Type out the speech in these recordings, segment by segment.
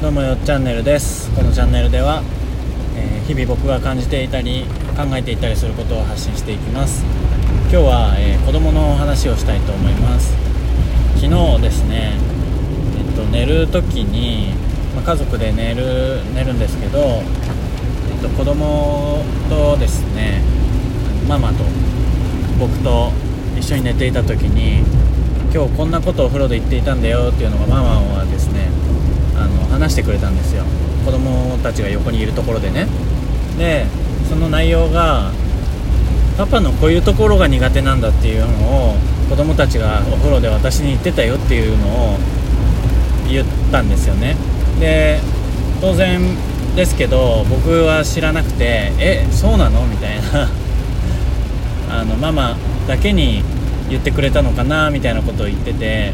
どうもよっチャンネルです。このチャンネルでは、えー日々僕が感じていたり考えていたりすることを発信していきます。今日は、えー子供の話をしたいと思います。昨日ですねえっと寝る時に、ま家族で寝る寝るんですけど、えっと、子供とですねママと僕と一緒に寝ていた時に今日こんなことをお風呂で言っていたんだよっていうのがママはですねあの話してくれたんですよ。子供たちが横にいるところでね。でその内容がパパのこういうところが苦手なんだっていうのを子供たちがお風呂で私に言ってたよっていうのを言ったんですよね。で当然ですけど僕は知らなくてえそうなの？みたいな。あのママだけに言ってくれたのかな？みたいなことを言ってて。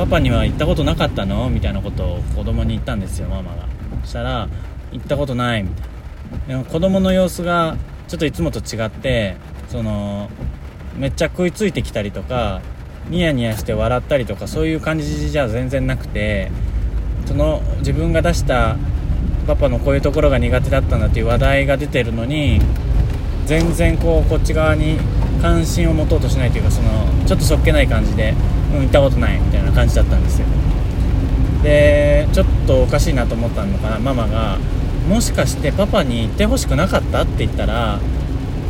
パパには言ったことなかったの？みたいなことを子供に言ったんですよママが。そしたら言ったことないみたいな。でも子供の様子がちょっといつもと違ってそのめっちゃ食いついてきたりとかニヤニヤして笑ったりとかそういう感じじゃ全然なくてその自分が出したパパのこういうところが苦手だったんだっていう話題が出てるのに全然こうこっち側に関心を持とうとしないというかそのちょっとそっけない感じで「うん行ったことない」みたいな感じだったんですよでちょっとおかしいなと思ったのかなママが「もしかしてパパに言ってほしくなかった?」って言ったら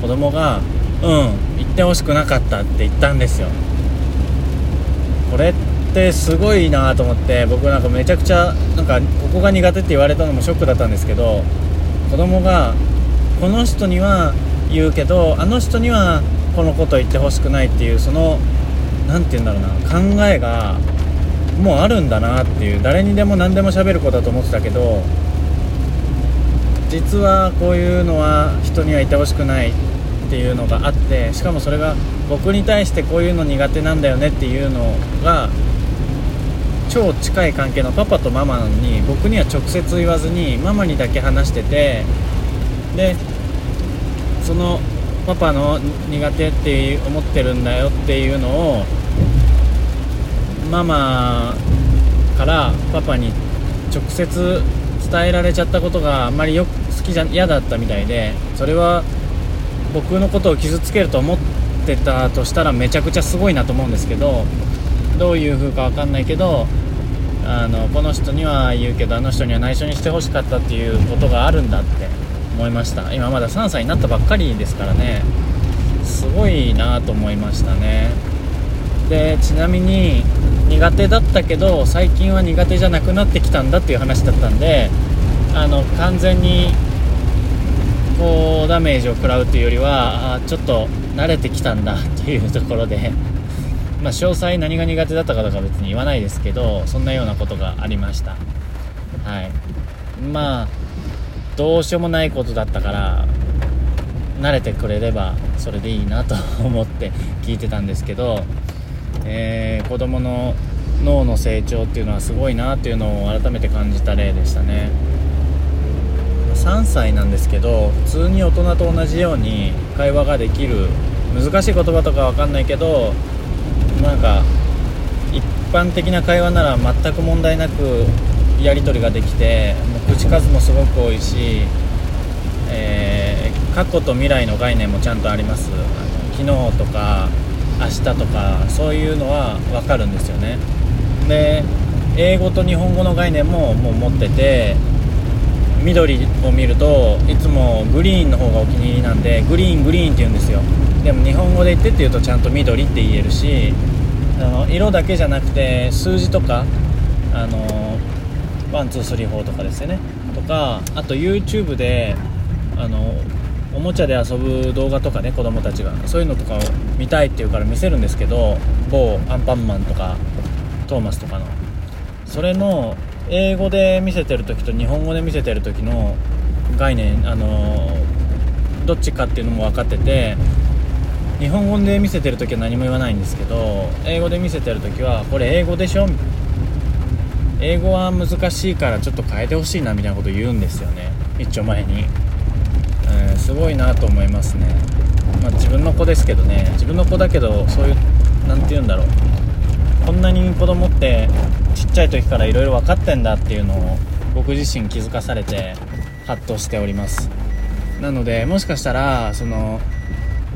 子供が「うん言ってほしくなかった」って言ったんですよこれってすごいなと思って僕なんかめちゃくちゃなんかここが苦手って言われたのもショックだったんですけど子供がこの人には言うけどあの人にはこのこと言ってほしくないっていうその何て言うんだろうな考えがもうあるんだなっていう誰にでも何でも喋る子だと思ってたけど実はこういうのは人には言ってほしくないっていうのがあってしかもそれが僕に対してこういうの苦手なんだよねっていうのが超近い関係のパパとママに僕には直接言わずにママにだけ話しててでそのパパの苦手って思ってるんだよっていうのをママからパパに直接伝えられちゃったことがあんまりよく好きじゃ嫌だったみたいでそれは僕のことを傷つけると思ってたとしたらめちゃくちゃすごいなと思うんですけどどういう風かわかんないけどあのこの人には言うけどあの人には内緒にしてほしかったっていうことがあるんだって。思いました。今まだ3歳になったばっかりですからね。すごいなと思いましたね。でちなみに苦手だったけど最近は苦手じゃなくなってきたんだっていう話だったんであの完全にこうダメージを食らうというよりはあちょっと慣れてきたんだっていうところで。ま詳細何が苦手だったかとか別に言わないですけどそんなようなことがありました。はい。まあどうしようもないことだったから慣れてくれればそれでいいなと思って聞いてたんですけど、えー子供の脳の成長っていうのはすごいなっていうのを改めて感じた例でしたね。3歳なんですけど普通に大人と同じように会話ができる難しい言葉とかわかんないけどなんか一般的な会話なら全く問題なくやり取りができてもう口数もすごく多いし、えー過去と未来の概念もちゃんとあります。あの昨日とか明日とかそういうのは分かるんですよね。で英語と日本語の概念ももう持ってて緑を見るといつもグリーンの方がお気に入りなんでグリーングリーンって言うんですよ。でも日本語で言ってって言うとちゃんと緑って言えるしあの色だけじゃなくて数字とかあの one two three four とかですよね。とかあと YouTube であのおもちゃで遊ぶ動画とかね子供たちが。そういうのとかを見たいって言うから見せるんですけど某アンパンマンとかトーマスとかの。それの英語で見せてる時と日本語で見せてる時の概念あのどっちかっていうのも分かってて日本語で見せてる時は何も言わないんですけど英語で見せてる時はこれ英語でしょ？英語は難しいからちょっと変えてほしいなみたいなこと言うんですよね。一丁前に、えーすごいなと思いますね、まあ、自分の子ですけどね。自分の子だけどそういう何て言うんだろう。こんなに子供ってちっちゃい時からいろいろ分かってんだっていうのを僕自身気づかされてハッとしております。なのでもしかしたらその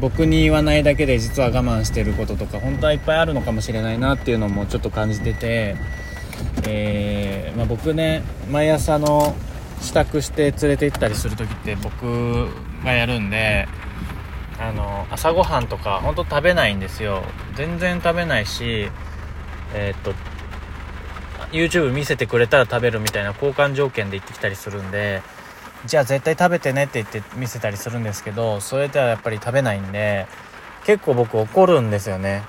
僕に言わないだけで実は我慢してることとか本当はいっぱいあるのかもしれないなっていうのもちょっと感じてて、えー、まあ、僕ね毎朝の支度して連れて行ったりする時って僕がやるんであの朝ごはんとか本当食べないんですよ。全然食べないしえー、っと YouTube 見せてくれたら食べるみたいな交換条件で行ってきたりするんでじゃあ絶対食べてねって言って見せたりするんですけどそれではやっぱり食べないんで結構僕怒るんですよね。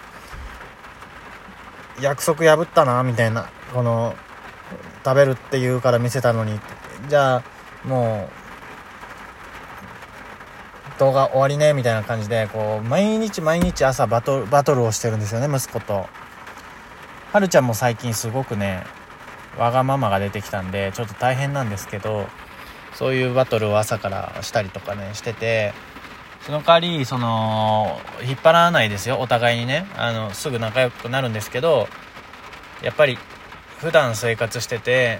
約束破ったなみたいな。この食べるって言うから見せたのにじゃあもう動画終わりねみたいな感じでこう毎日毎日朝バトルバトルをしてるんですよね息子と。はるちゃんも最近すごくねわがままが出てきたんでちょっと大変なんですけどそういうバトルを朝からしたりとかねしててその代わりその引っ張らないですよお互いにね。あのすぐ仲良くなるんですけどやっぱり普段生活してて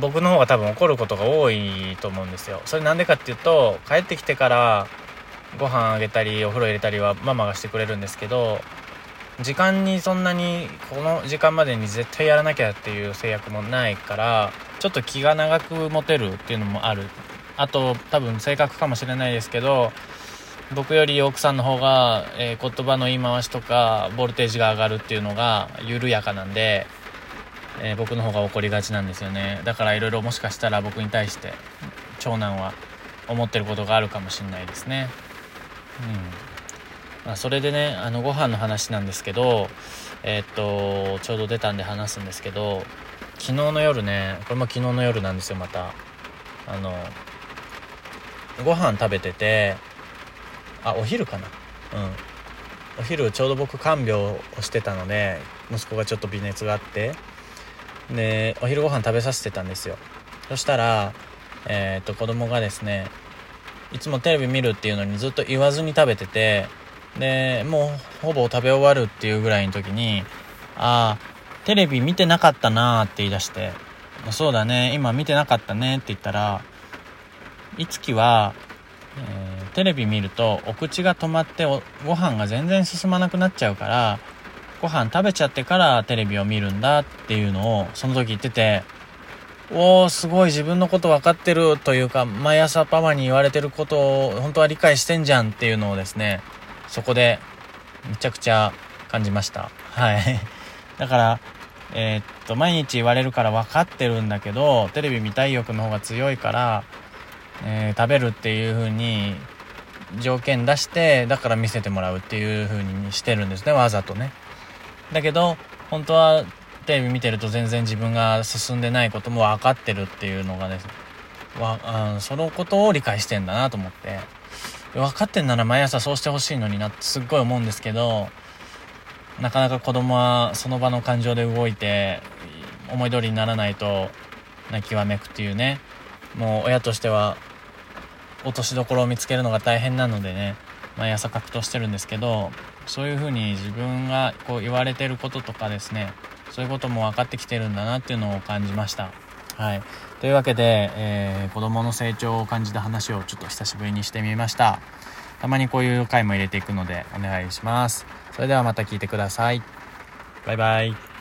僕の方が多分怒ることが多いと思うんですよ。それなんでかっていうと帰ってきてからご飯あげたりお風呂入れたりはママがしてくれるんですけど時間にそんなにこの時間までに絶対やらなきゃっていう制約もないからちょっと気が長く持てるっていうのもある。あと多分性格かもしれないですけど僕より奥さんの方が、えー、言葉の言い回しとかボルテージが上がるっていうのが緩やかなんで、えー、僕の方が怒りがちなんですよね。だからいろいろもしかしたら僕に対して長男は思ってることがあるかもしれないですね。うん。まあ、それでねあのご飯の話なんですけどえー、っとちょうど出たんで話すんですけど昨日の夜ねこれも昨日の夜なんですよまた。あのご飯食べててあお昼かな。うん。お昼ちょうど僕看病をしてたので息子がちょっと微熱があってでお昼ご飯食べさせてたんですよ。そしたらえー、っと子供がですねいつもテレビ見るっていうのにずっと言わずに食べててで、もうほぼ食べ終わるっていうぐらいの時に、ああ、テレビ見てなかったなーって言い出して、そうだね、今見てなかったねって言ったら、いつきは、えー、テレビ見るとお口が止まってご飯が全然進まなくなっちゃうから、ご飯食べちゃってからテレビを見るんだっていうのをその時言ってて、おー、すごい自分のこと分かってるというか、毎朝パパに言われてることを本当は理解してんじゃんっていうのをですね、そこでめちゃくちゃ感じました。はい。だから、えー、っと、毎日言われるから分かってるんだけど、テレビ見たい欲の方が強いから、えー、食べるっていう風に条件出して、だから見せてもらうっていう風にしてるんですね、わざとね。だけど、本当はテレビ見てると全然自分が進んでないことも分かってるっていうのがね、わあそのことを理解してんだなと思って。分かってんなら毎朝そうしてほしいのになってすっごい思うんですけどなかなか子供はその場の感情で動いて思い通りにならないと泣きわめくっていうねもう親としては落としどころを見つけるのが大変なのでね毎朝格闘してるんですけどそういうふうに自分がこう言われてることとかですねそういうことも分かってきてるんだなっていうのを感じました。はい。というわけで、えー、子供の成長を感じた話をちょっと久しぶりにしてみました。たまにこういう回も入れていくのでお願いします。それではまた聞いてください。バイバイ。